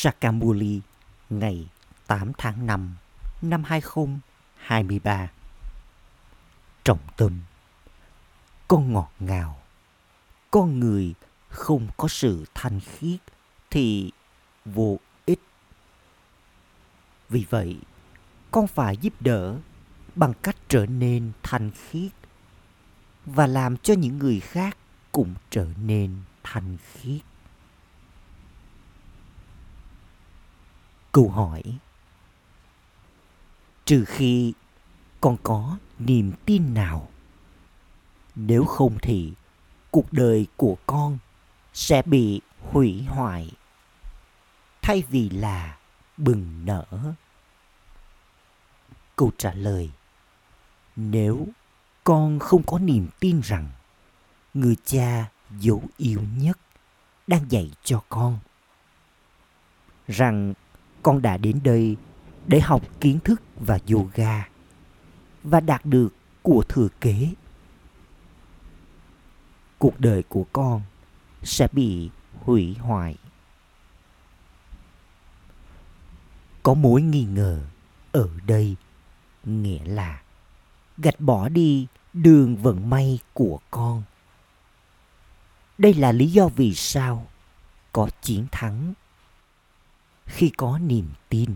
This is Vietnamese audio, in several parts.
Sakamuli ngày 8 tháng 5 năm 2023 Trọng tâm Con ngọt ngào Con người không có sự thanh khiết thì vô ích. Vì vậy, con phải giúp đỡ bằng cách trở nên thanh khiết và làm cho những người khác cũng trở nên thanh khiết. Câu hỏi. Trừ khi con có niềm tin nào, Nếu không thì cuộc đời của con sẽ bị hủy hoại thay vì là bừng nở? Câu trả lời, nếu con không có niềm tin rằng người cha dấu yêu nhất đang dạy cho con, rằng con đã đến đây để học kiến thức và yoga và đạt được của thừa kế. Cuộc đời của con sẽ bị hủy hoại. Có mối nghi ngờ ở đây, nghĩa là gạch bỏ đi đường vận may của con. Đây là lý do vì sao có chiến thắng khi có niềm tin.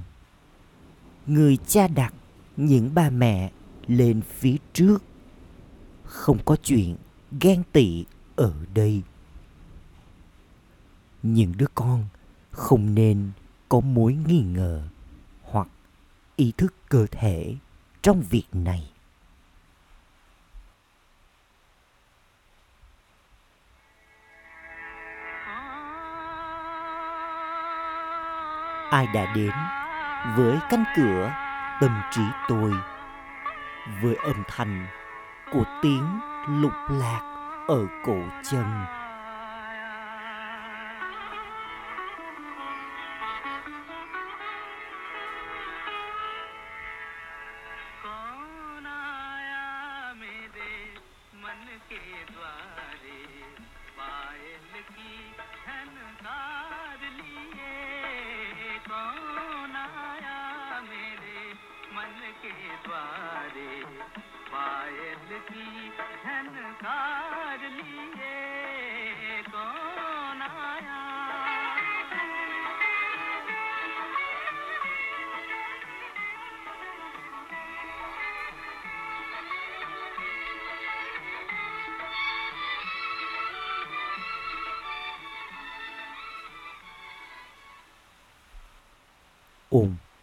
Người cha đặt những ba mẹ lên phía trước. Không có chuyện ghen tị ở đây. Những đứa con không nên có mối nghi ngờ hoặc ý thức cơ thể trong việc này. Ai đã đến với cánh cửa tâm trí tôi, với âm thanh của tiếng lục lạc ở cổ chân.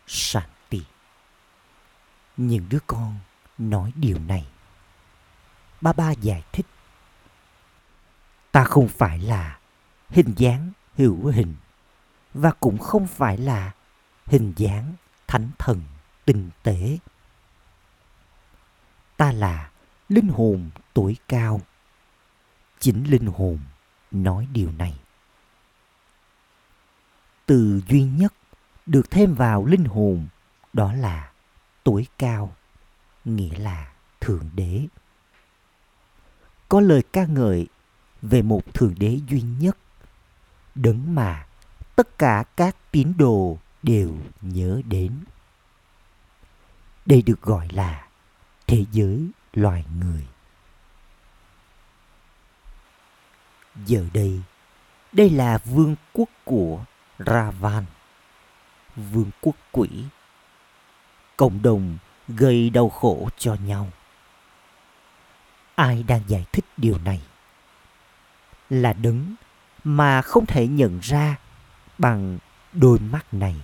Om Shanti. Những đứa con nói điều này. Ba ba giải thích. Ta không phải là hình dáng hữu hình và cũng không phải là hình dáng thánh thần tinh tế. Ta là linh hồn tối cao. Chính linh hồn nói điều này. Từ duy nhất được thêm vào linh hồn, đó là tối cao, nghĩa là thượng đế. Có lời ca ngợi về một thượng đế duy nhất, đấng mà tất cả các tín đồ đều nhớ đến. Đây được gọi là thế giới loài người. Giờ đây đây là vương quốc của ravan vương quốc quỷ. Cộng đồng gây đau khổ cho nhau. Ai đang giải thích điều này? Là đấng mà không thể nhận ra bằng đôi mắt này.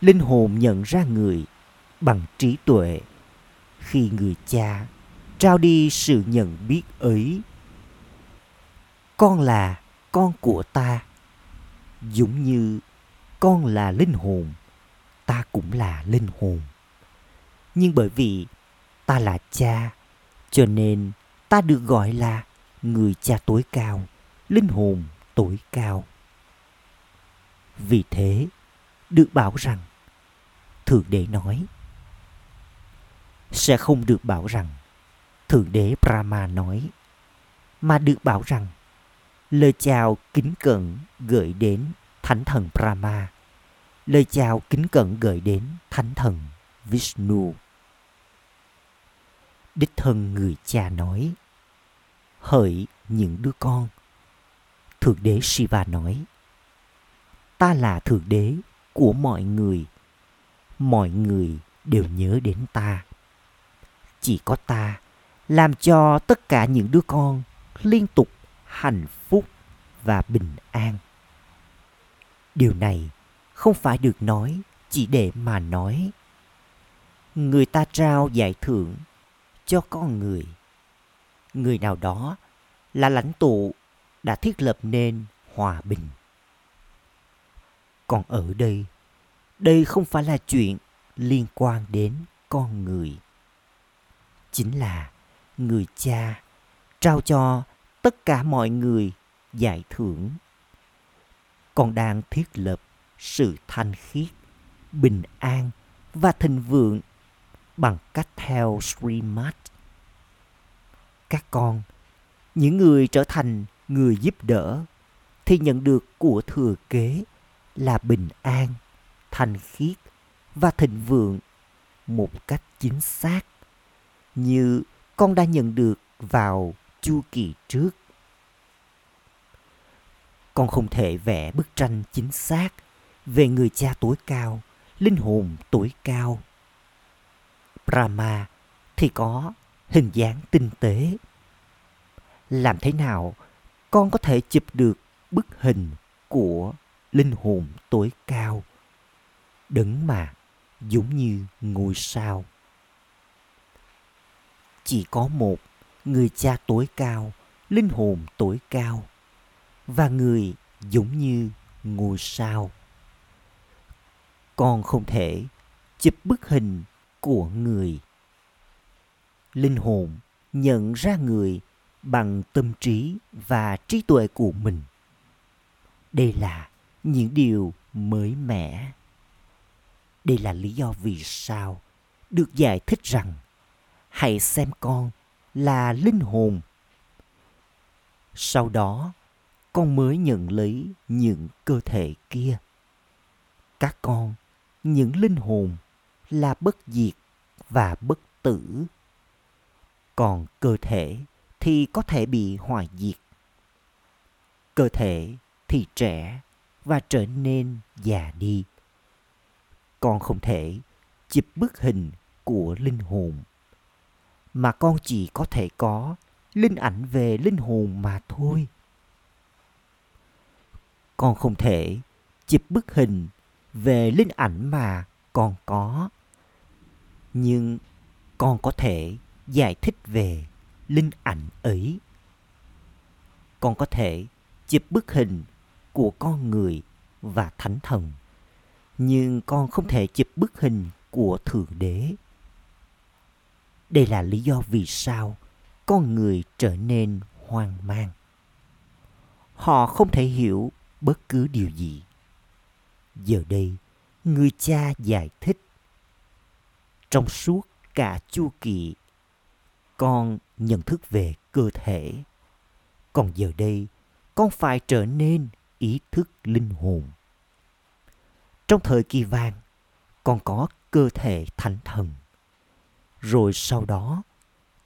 Linh hồn nhận ra người bằng trí tuệ. Khi người cha trao đi sự nhận biết ấy, con là con của ta, giống như con là linh hồn, ta cũng là linh hồn. Nhưng bởi vì ta là cha, cho nên ta được gọi là người cha tối cao, linh hồn tối cao. Vì thế, được bảo rằng, thượng đế nói, sẽ không được bảo rằng, thượng đế brahma nói, mà được bảo rằng, lời chào kính cẩn gửi đến thánh thần Brahma. Lời chào kính cẩn gửi đến thánh thần Vishnu. Đích thân người cha nói, hỡi những đứa con. Thượng đế Shiva nói, ta là thượng đế của mọi người. Mọi người đều nhớ đến ta. Chỉ có ta làm cho tất cả những đứa con liên tục hạnh phúc và bình an. Điều này không phải được nói chỉ để mà nói. Người ta trao giải thưởng cho con người. Người nào đó là lãnh tụ đã thiết lập nên hòa bình. Còn ở đây, đây không phải là chuyện liên quan đến con người. Chính là người cha trao cho tất cả mọi người giải thưởng. Con đang thiết lập sự thanh khiết, bình an và thịnh vượng bằng cách theo Srimad. Các con, những người trở thành người giúp đỡ thì nhận được của thừa kế là bình an, thanh khiết và thịnh vượng một cách chính xác như con đã nhận được vào chu kỳ trước. Con không thể vẽ bức tranh chính xác về người cha tối cao, linh hồn tối cao. Brahma thì có hình dáng tinh tế. Làm thế nào con có thể chụp được bức hình của linh hồn tối cao? Đấng mà giống như ngôi sao. Chỉ có một người cha tối cao, linh hồn tối cao và người giống như ngôi sao. Con không thể chụp bức hình của người. Linh hồn nhận ra người bằng tâm trí và trí tuệ của mình. Đây là những điều mới mẻ. Đây là lý do vì sao được giải thích rằng hãy xem con là linh hồn. Sau đó, con mới nhận lấy những cơ thể kia. Các con, những linh hồn là bất diệt và bất tử. Còn cơ thể thì có thể bị hoại diệt. Cơ thể thì trẻ và trở nên già đi. Con không thể chụp bức hình của linh hồn mà con chỉ có thể có linh ảnh về linh hồn mà thôi con không thể chụp bức hình về linh ảnh mà con có. Nhưng con có thể giải thích về linh ảnh ấy. Con có thể chụp bức hình của con người và thánh thần, nhưng con không thể chụp bức hình của thượng đế. Đây là lý do vì sao con người trở nên hoang mang. Họ không thể hiểu bất cứ điều gì. Giờ đây, người cha giải thích, trong suốt cả chu kỳ, con nhận thức về cơ thể. Còn giờ đây, con phải trở nên ý thức linh hồn. Trong thời kỳ vàng, con có cơ thể thánh thần. Rồi sau đó,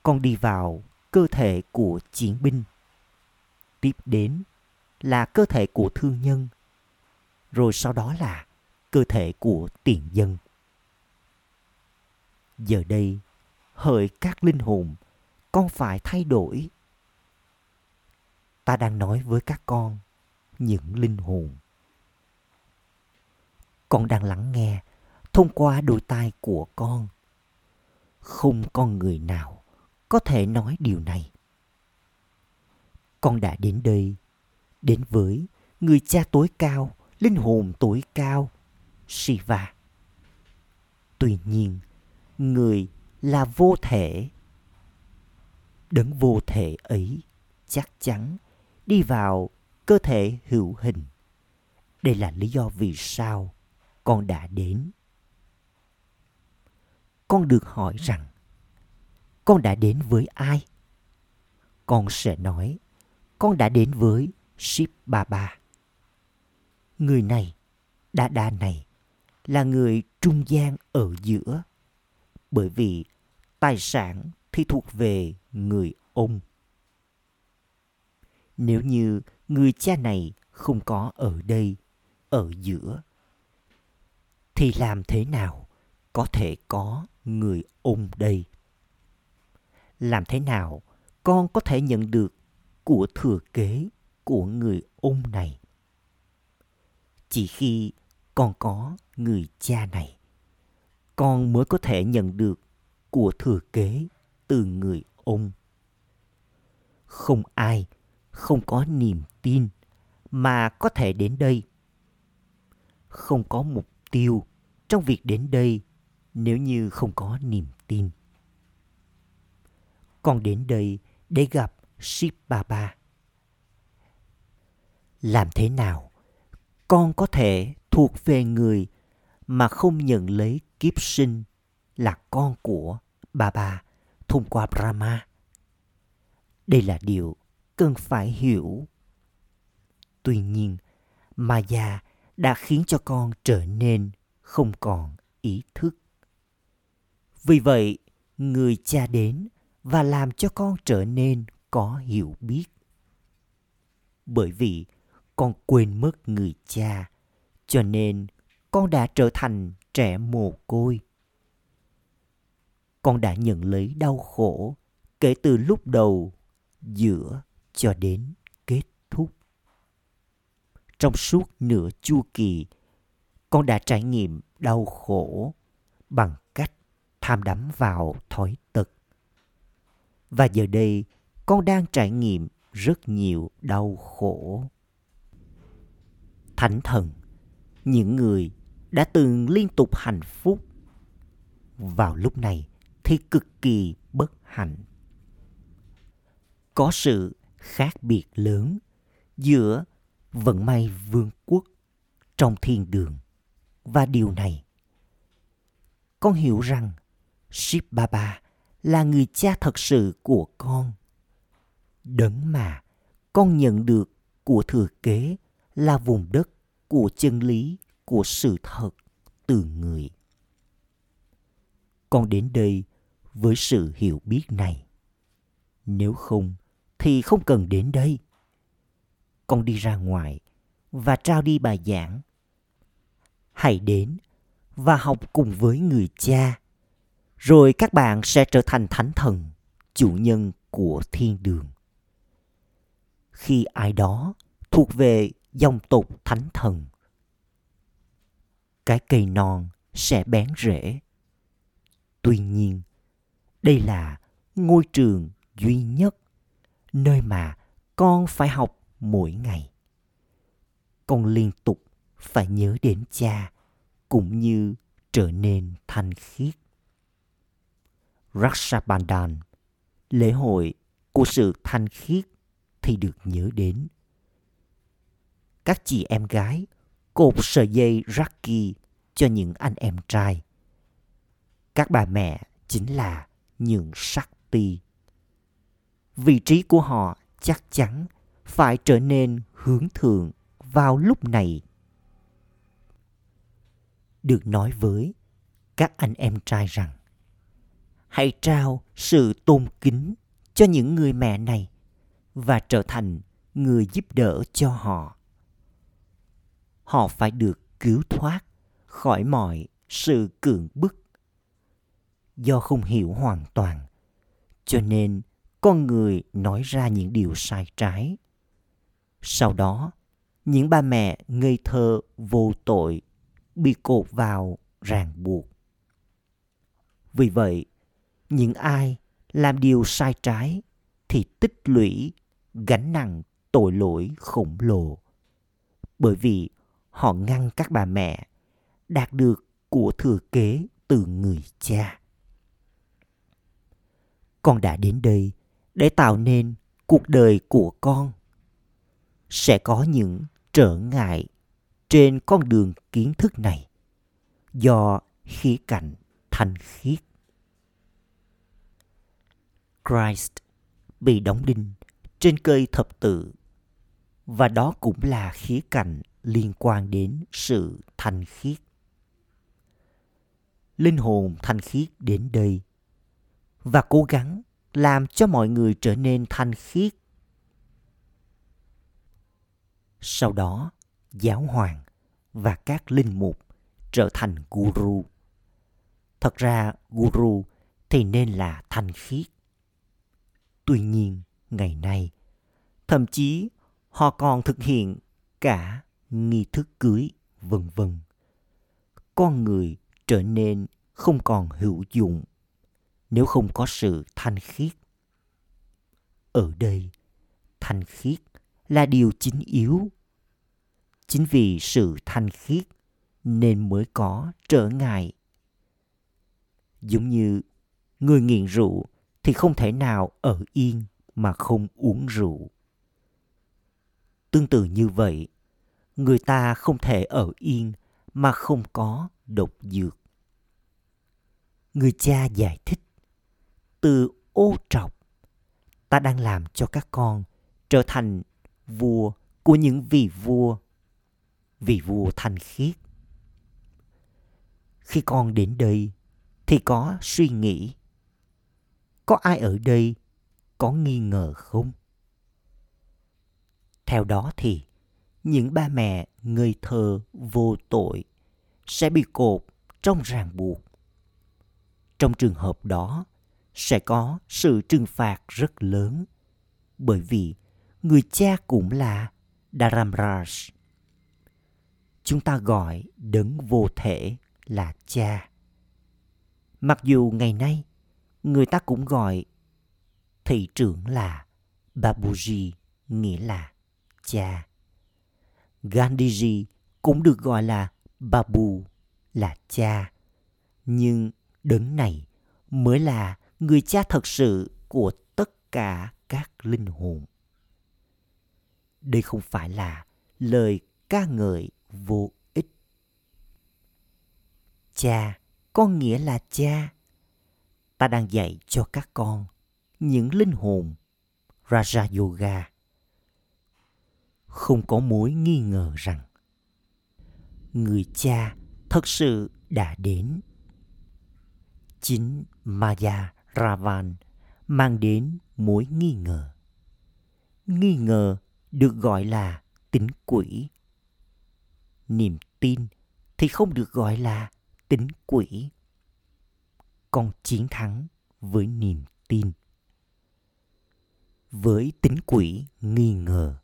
con đi vào cơ thể của chiến binh. Tiếp đến là cơ thể của thương nhân. Rồi sau đó là cơ thể của tiền dân. Giờ đây, hỡi các linh hồn, con phải thay đổi. Ta đang nói với các con những linh hồn. Con đang lắng nghe thông qua đôi tai của con. Không con người nào có thể nói điều này. Con đã đến đây đến với người cha tối cao, linh hồn tối cao, shiva. Tuy nhiên, người là vô thể. Đấng vô thể ấy chắc chắn đi vào cơ thể hữu hình. Đây là lý do vì sao con đã đến. Con được hỏi rằng, con đã đến với ai? Con sẽ nói, con đã đến với ship baba người này đa đa này, là người trung gian ở giữa. Bởi vì tài sản thì thuộc về người ông. Nếu như người cha này không có ở đây, ở giữa, thì làm thế nào có thể có người ông đây? Làm thế nào con có thể nhận được của thừa kế? Của người ông này. Chỉ khi con có người cha này, con mới có thể nhận được của thừa kế từ người ông không ai không có niềm tin mà có thể đến đây. Không có mục tiêu trong việc đến đây nếu như không có niềm tin. Con đến đây để gặp Ship Baba. Làm thế nào con có thể thuộc về người mà không nhận lấy kiếp sinh là con của bà bà thông qua Brahma? Đây là điều cần phải hiểu. Tuy nhiên, Maya đã khiến cho con trở nên không còn ý thức. Vì vậy, người cha đến và làm cho con trở nên có hiểu biết. Bởi vì con quên mất người cha, cho nên con đã trở thành trẻ mồ côi. Con đã nhận lấy đau khổ kể từ lúc đầu, giữa cho đến kết thúc. Trong suốt nửa chu kỳ, con đã trải nghiệm đau khổ bằng cách tham đắm vào thói tật. Và giờ đây, con đang trải nghiệm rất nhiều đau khổ. Thánh thần, những người đã từng liên tục hạnh phúc, vào lúc này thì cực kỳ bất hạnh. Có sự khác biệt lớn giữa vận may vương quốc trong thiên đường và điều này con hiểu rằng Shiv Baba là người cha thật sự của con. Đấng mà con nhận được của thừa kế là vùng đất của chân lý, của sự thật từ người. Con đến đây với sự hiểu biết này. Nếu không, thì không cần đến đây. Con đi ra ngoài và trao đi bài giảng. Hãy đến và học cùng với người cha. Rồi các bạn sẽ trở thành thánh thần, chủ nhân của thiên đường. Khi ai đó thuộc về dòng tục thánh thần, cái cây non sẽ bén rễ. Tuy nhiên, đây là ngôi trường duy nhất nơi mà con phải học mỗi ngày. Con liên tục phải nhớ đến cha cũng như trở nên thanh khiết. Rakshabandhan, lễ hội của sự thanh khiết thì được nhớ đến. Các chị em gái cột sợi dây Rocky cho những anh em trai. Các bà mẹ chính là những sắc ti. Vị trí của họ chắc chắn phải trở nên hướng thượng vào lúc này được nói với các anh em trai rằng, hãy trao sự tôn kính cho những người mẹ này và trở thành người giúp đỡ cho họ họ phải được cứu thoát khỏi mọi sự cưỡng bức. Do không hiểu hoàn toàn cho nên con người nói ra những điều sai trái. Sau đó những ba mẹ ngây thơ vô tội bị cột vào ràng buộc. Vì vậy, những ai làm điều sai trái thì tích lũy gánh nặng tội lỗi khổng lồ. Bởi vì họ ngăn các bà mẹ đạt được của thừa kế từ người cha. Con đã đến đây để tạo nên cuộc đời của con. Sẽ có những trở ngại trên con đường kiến thức này do khí cạnh thanh khiết. Christ bị đóng đinh trên cây thập tự và đó cũng là khía cạnh liên quan đến sự thanh khiết. Linh hồn thanh khiết đến đây và cố gắng làm cho mọi người trở nên thanh khiết. Sau đó, giáo hoàng và các linh mục trở thành guru. Thật ra, guru thì nên là thanh khiết. Tuy nhiên, ngày nay, thậm chí họ còn thực hiện cả nghi thức cưới, vân vân. Con người trở nên không còn hữu dụng nếu không có sự thanh khiết. Ở đây, thanh khiết là điều chính yếu. Chính vì sự thanh khiết nên mới có trở ngại. Giống như người nghiện rượu thì không thể nào ở yên mà không uống rượu. Tương tự như vậy người ta không thể ở yên mà không có độc dược. Người cha giải thích, từ ô trọc, ta đang làm cho các con trở thành vua của những vị vua vị vua thanh khiết. Khi con đến đây thì có suy nghĩ, có ai ở đây có nghi ngờ không? Theo đó thì những ba mẹ, người thơ vô tội, sẽ bị cột trong ràng buộc trong trường hợp đó, sẽ có sự trừng phạt rất lớn, bởi vì người cha cũng là Dharamraj. Chúng ta gọi đấng vô thể là cha. Mặc dù ngày nay, người ta cũng gọi thị trưởng là Babuji, nghĩa là cha. Gandhiji cũng được gọi là Babu, là cha. Nhưng đấng này mới là người cha thật sự của tất cả các linh hồn. Đây không phải là lời ca ngợi vô ích. Cha có nghĩa là cha. Ta đang dạy cho các con những linh hồn Raja Yoga. Không có mối nghi ngờ rằng người cha thật sự đã đến. Chính Maya Ravan mang đến mối nghi ngờ. Nghi ngờ được gọi là tính quỷ. Niềm tin thì không được gọi là tính quỷ. Con chiến thắng với niềm tin. Với tính quỷ nghi ngờ,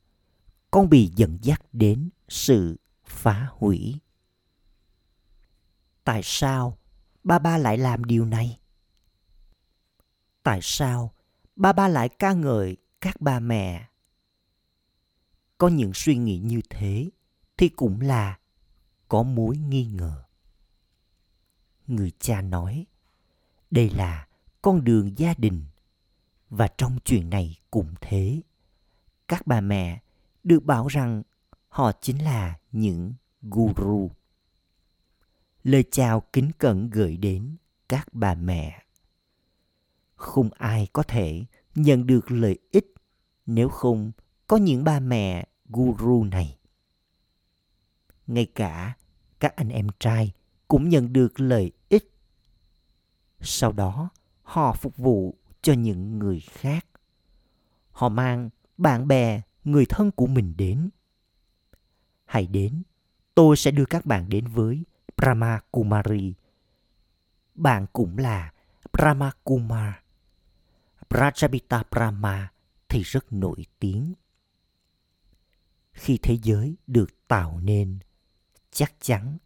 con bị dẫn dắt đến sự phá hủy. Tại sao ba ba lại làm điều này? tại sao ba ba lại ca ngợi các ba mẹ có những suy nghĩ như thế thì cũng là có mối nghi ngờ người cha nói, đây là con đường gia đình và trong chuyện này cũng thế các bà mẹ được bảo rằng họ chính là những guru lời chào kính cẩn gửi đến các bà mẹ không ai có thể nhận được lợi ích nếu không có những bà mẹ guru này. Ngay cả các anh em trai cũng nhận được lợi ích. Sau đó, họ phục vụ cho những người khác. Họ mang bạn bè, người thân của mình đến. Hãy đến, tôi sẽ đưa các bạn đến với Brahma Kumari. Bạn cũng là Brahma Kumar Prajapita Brahma thì rất nổi tiếng. Khi thế giới được tạo nên, chắc chắn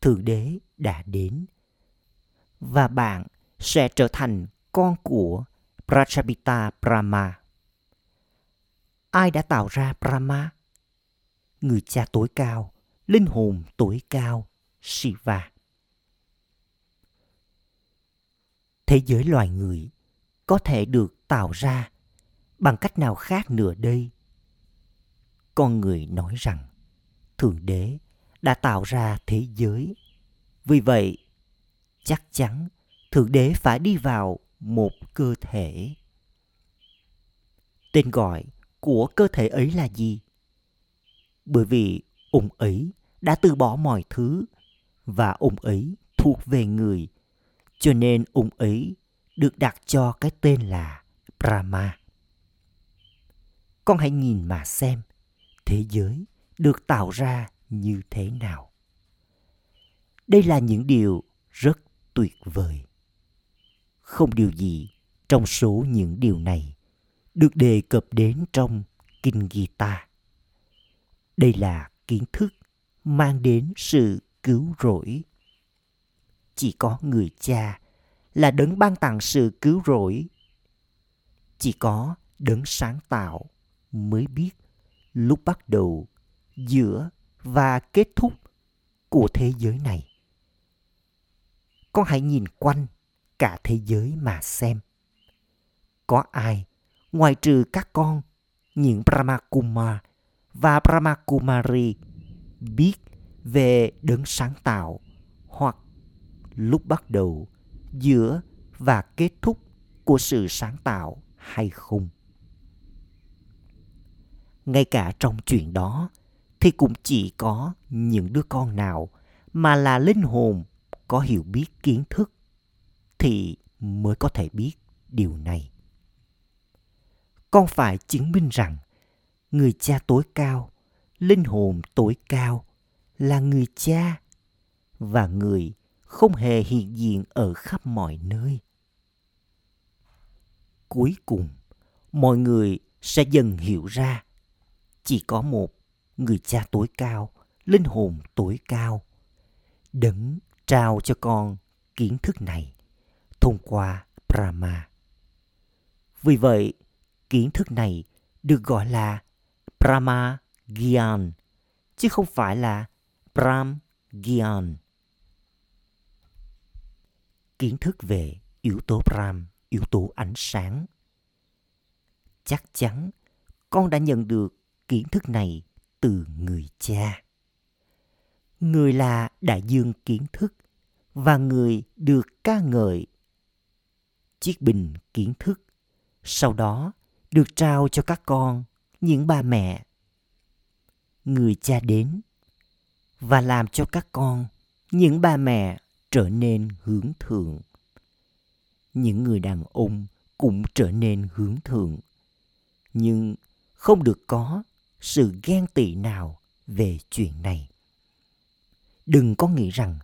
Thượng Đế đã đến và bạn sẽ trở thành con của Prajapita Brahma. Ai đã tạo ra Brahma? Người cha tối cao, linh hồn tối cao, Shiva. Thế giới loài người có thể được tạo ra bằng cách nào khác nữa đây con người nói rằng thượng đế đã tạo ra thế giới vì vậy chắc chắn thượng đế phải đi vào một cơ thể tên gọi của cơ thể ấy là gì bởi vì ông ấy đã từ bỏ mọi thứ và ông ấy thuộc về người, cho nên ông ấy được đặt cho cái tên là Brahma. Con hãy nhìn mà xem thế giới được tạo ra như thế nào. Đây là những điều rất tuyệt vời. Không điều gì trong số những điều này được đề cập đến trong Kinh Gita. Đây là kiến thức mang đến sự cứu rỗi. Chỉ có người cha là đấng ban tặng sự cứu rỗi. Chỉ có đấng sáng tạo mới biết lúc bắt đầu, giữa và kết thúc của thế giới này. Con hãy nhìn quanh cả thế giới mà xem. Có ai, ngoài trừ các con, những Brahmakumar và Brahmakumari biết về đấng sáng tạo hoặc lúc bắt đầu, giữa và kết thúc của sự sáng tạo hay không? Ngay cả trong chuyện đó thì cũng chỉ có những đứa con nào mà là linh hồn có hiểu biết kiến thức thì mới có thể biết điều này con phải chứng minh rằng người cha tối cao linh hồn tối cao là người cha và người không hề hiện diện ở khắp mọi nơi cuối cùng mọi người sẽ dần hiểu ra chỉ có một người cha tối cao linh hồn tối cao đấng trao cho con kiến thức này thông qua Brahma. Vì vậy, kiến thức này được gọi là Brahma Gyan, chứ không phải là Brahm Gyan. Kiến thức về yếu tố Brahm, yếu tố ánh sáng. Chắc chắn con đã nhận được kiến thức này từ người cha. Người là đại dương kiến thức và người được ca ngợi. Chiếc bình kiến thức sau đó được trao cho các con, những bà mẹ. Người cha đến và làm cho các con, những bà mẹ trở nên hướng thượng. Những người đàn ông cũng trở nên hướng thượng. Nhưng không được có sự ghen tị nào về chuyện này. Đừng có nghĩ rằng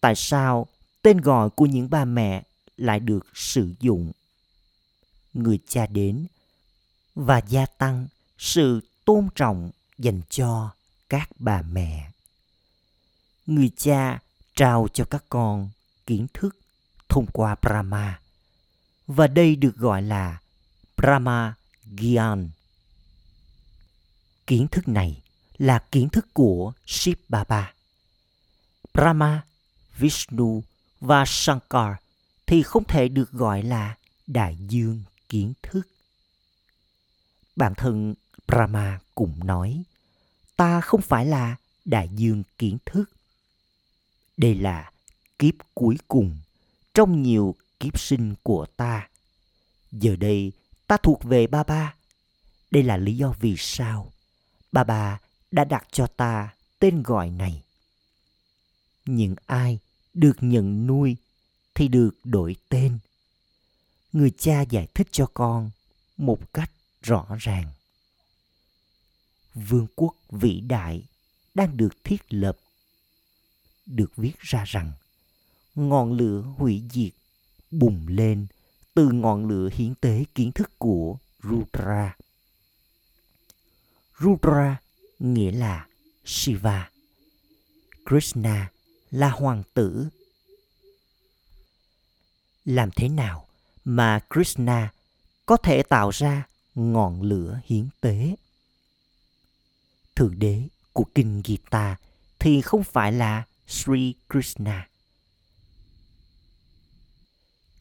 tại sao tên gọi của những bà mẹ lại được sử dụng. Người cha đến và gia tăng sự tôn trọng dành cho các bà mẹ. Người cha trao cho các con kiến thức thông qua Brahma và đây được gọi là Brahma Gyan. Kiến thức này là kiến thức của Shiv Baba. Brahma, Vishnu và Shankar thì không thể được gọi là đại dương kiến thức. Bản thân Brahma cũng nói, ta không phải là đại dương kiến thức. Đây là kiếp cuối cùng trong nhiều kiếp sinh của ta. Giờ đây ta thuộc về ba ba. Đây là lý do vì sao ba ba đã đặt cho ta tên gọi này. Những ai được nhận nuôi thì được đổi tên. Người cha giải thích cho con một cách rõ ràng. Vương quốc vĩ đại đang được thiết lập. Được viết ra rằng, ngọn lửa hủy diệt, bùng lên từ ngọn lửa hiến tế kiến thức của Rudra. Rudra nghĩa là Shiva. Krishna là hoàng tử. Làm thế nào mà Krishna có thể tạo ra ngọn lửa hiến tế? Thượng đế của kinh Gita thì không phải là Sri Krishna.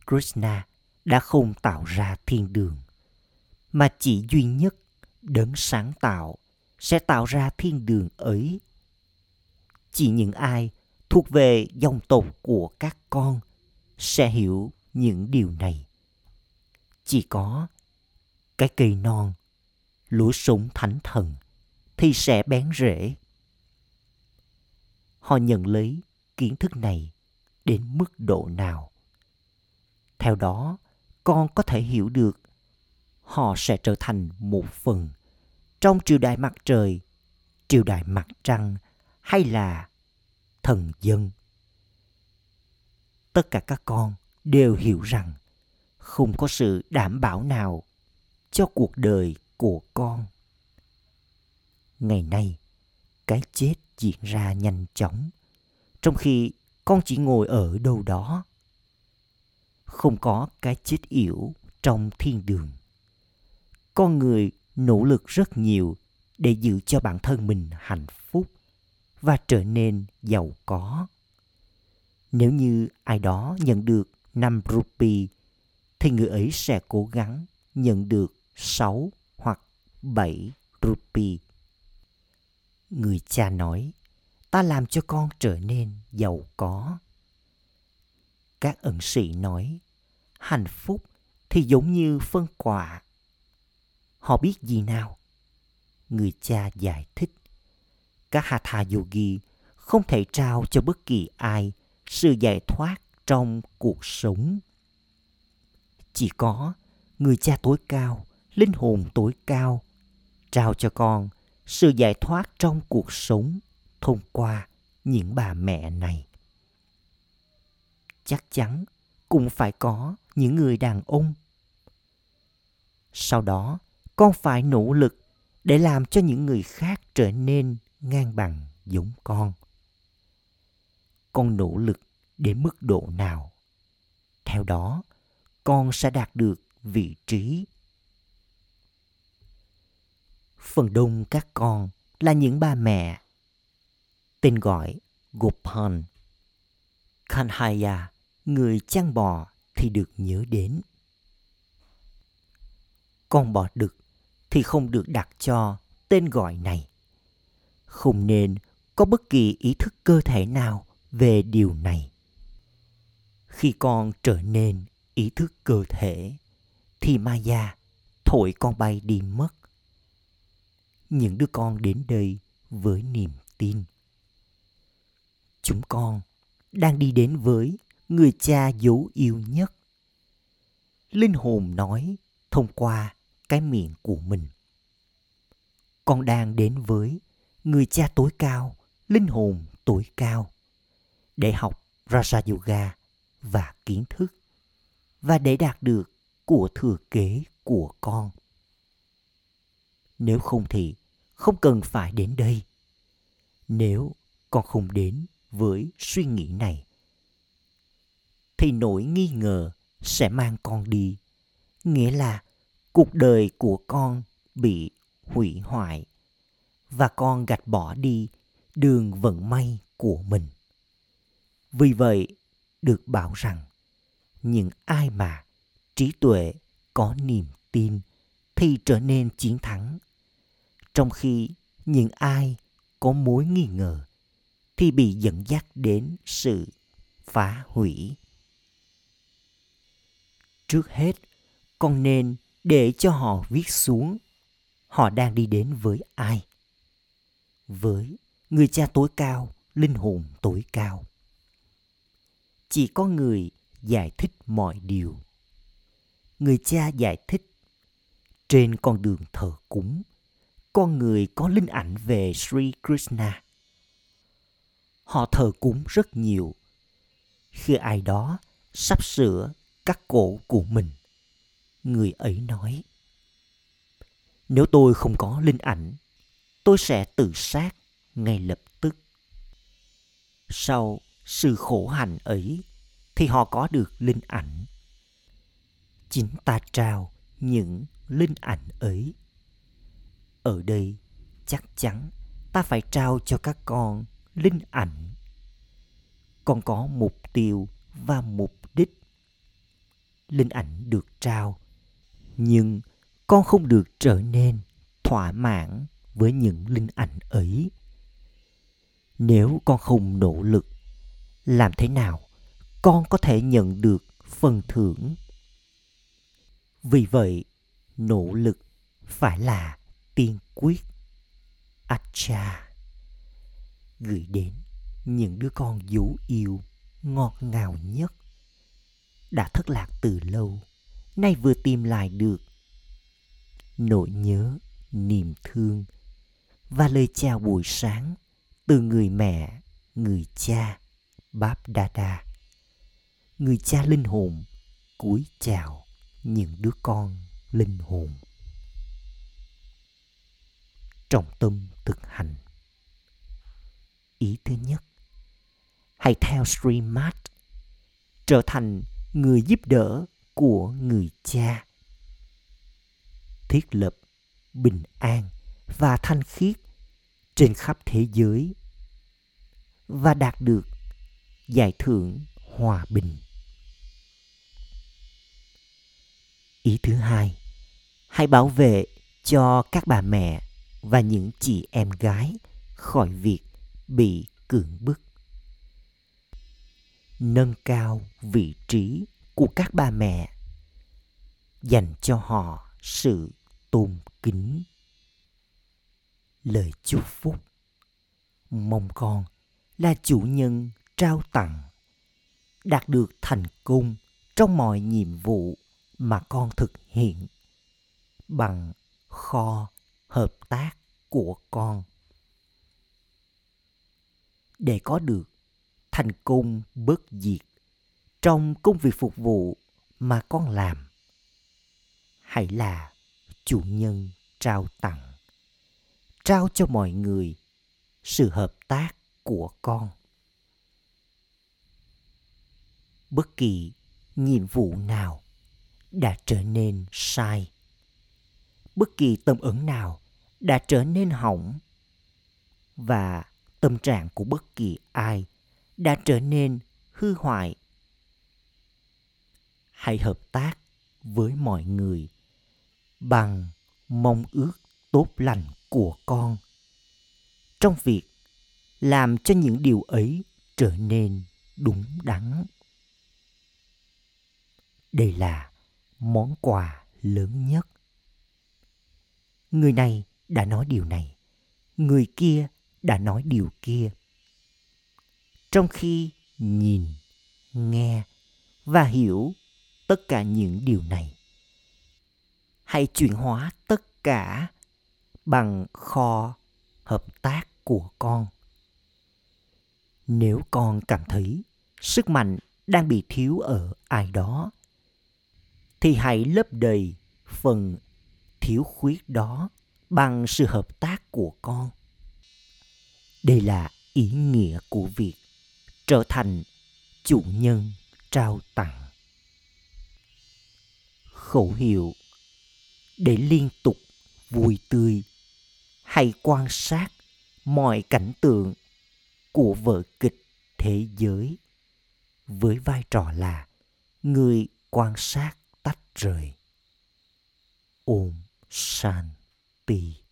Krishna đã không tạo ra thiên đường, mà chỉ duy nhất đấng sáng tạo sẽ tạo ra thiên đường ấy. Chỉ những ai thuộc về dòng tộc của các con sẽ hiểu những điều này. Chỉ có cái cây non, lúa súng thánh thần thì sẽ bén rễ. họ nhận lấy kiến thức này đến mức độ nào theo đó con có thể hiểu được họ sẽ trở thành một phần trong triều đại mặt trời triều đại mặt trăng hay là thần dân tất cả các con đều hiểu rằng không có sự đảm bảo nào cho cuộc đời của con. Ngày nay, cái chết diễn ra nhanh chóng, trong khi con chỉ ngồi ở đâu đó. Không có cái chết yểu trong thiên đường. Con người nỗ lực rất nhiều để giữ cho bản thân mình hạnh phúc và trở nên giàu có. Nếu như ai đó nhận được 5 rupee, thì người ấy sẽ cố gắng nhận được 6 hoặc 7 rupee. Người cha nói, ta làm cho con trở nên giàu có. Các ẩn sĩ nói, hạnh phúc thì giống như phân quả. Họ biết gì nào? Người cha giải thích, các Hatha Yogi không thể trao cho bất kỳ ai sự giải thoát trong cuộc sống. Chỉ có người cha tối cao, linh hồn tối cao, trao cho con sự giải thoát trong cuộc sống thông qua những bà mẹ này. Chắc chắn cũng phải có những người đàn ông. Sau đó, con phải nỗ lực để làm cho những người khác trở nên ngang bằng giống con. Con nỗ lực đến mức độ nào. Theo đó, con sẽ đạt được vị trí. Phần đông các con là những ba mẹ. Tên gọi Gopan. Kanhaya, người chăn bò thì được nhớ đến. Con bò đực thì không được đặt cho tên gọi này. Không nên có bất kỳ ý thức cơ thể nào về điều này khi con trở nên ý thức cơ thể thì Maya thổi con bay đi mất. Những đứa con đến đây với niềm tin. Chúng con đang đi đến với người cha dấu yêu nhất. Linh hồn nói thông qua cái miệng của mình. Con đang đến với người cha tối cao, linh hồn tối cao để học Raja Yoga và kiến thức và để đạt được của thừa kế của con. Nếu không thì không cần phải đến đây. Nếu con không đến với suy nghĩ này thì nỗi nghi ngờ sẽ mang con đi, nghĩa là cuộc đời của con bị hủy hoại và con gạch bỏ đi đường vận may của mình. Vì vậy, được bảo rằng những ai mà trí tuệ có niềm tin thì trở nên chiến thắng. Trong khi những ai có mối nghi ngờ thì bị dẫn dắt đến sự phá hủy. Trước hết, con nên để cho họ viết xuống họ đang đi đến với ai. Với người cha tối cao, linh hồn tối cao. Chỉ có người giải thích mọi điều. Người cha giải thích trên con đường thờ cúng, con người có linh ảnh về sri krishna. Họ thờ cúng rất nhiều. Khi ai đó sắp sửa cắt cổ của mình, người ấy nói, nếu tôi không có linh ảnh, tôi sẽ tự sát ngay lập tức. Sau sự khổ hạnh ấy thì họ có được linh ảnh. Chính ta trao những linh ảnh ấy. Ở đây chắc chắn ta phải trao cho các con linh ảnh. Con có mục tiêu và mục đích. Linh ảnh được trao, nhưng con không được trở nên thỏa mãn với những linh ảnh ấy. Nếu con không nỗ lực, làm thế nào con có thể nhận được phần thưởng vì vậy, nỗ lực phải là tiên quyết. Acha gửi đến những đứa con dấu yêu ngọt ngào nhất đã thất lạc từ lâu, nay vừa tìm lại được nỗi nhớ, niềm thương và lời chào buổi sáng từ người mẹ, người cha, báp đa đa, người cha linh hồn cúi chào những đứa con linh hồn. Trọng tâm thực hành. Ý thứ nhất, hãy theo streammart trở thành người giúp đỡ của người cha. Thiết lập bình an và thanh khiết trên khắp thế giới và đạt được giải thưởng hòa bình. Ý thứ hai, hãy bảo vệ cho các bà mẹ và những chị em gái khỏi việc bị cưỡng bức. Nâng cao vị trí của các bà mẹ, dành cho họ sự tôn kính. Lời chúc phúc. Mong con là chủ nhân trao tặng, đạt được thành công trong mọi nhiệm vụ mà con thực hiện bằng kho hợp tác của con. Để có được thành công bất diệt trong công việc phục vụ mà con làm, hãy là chủ nhân trao tặng, trao cho mọi người sự hợp tác của con. Bất kỳ nhiệm vụ nào đã trở nên sai. Bất kỳ tâm ứng nào đã trở nên hỏng và tâm trạng của bất kỳ ai đã trở nên hư hoại. Hãy hợp tác với mọi người bằng mong ước tốt lành của con. Trong việc làm cho những điều ấy trở nên đúng đắn. Đây là món quà lớn nhất. Người này đã nói điều này, người kia đã nói điều kia. Trong khi nhìn, nghe và hiểu tất cả những điều này, hãy chuyển hóa tất cả bằng kho hợp tác của con. Nếu con cảm thấy sức mạnh đang bị thiếu ở ai đó thì hãy lấp đầy phần thiếu khuyết đó bằng sự hợp tác của con. Đây là ý nghĩa của việc trở thành chủ nhân trao tặng. Khẩu hiệu để liên tục vui tươi. Hay quan sát mọi cảnh tượng của vở kịch thế giới với vai trò là người quan sát tách rời. Om shanti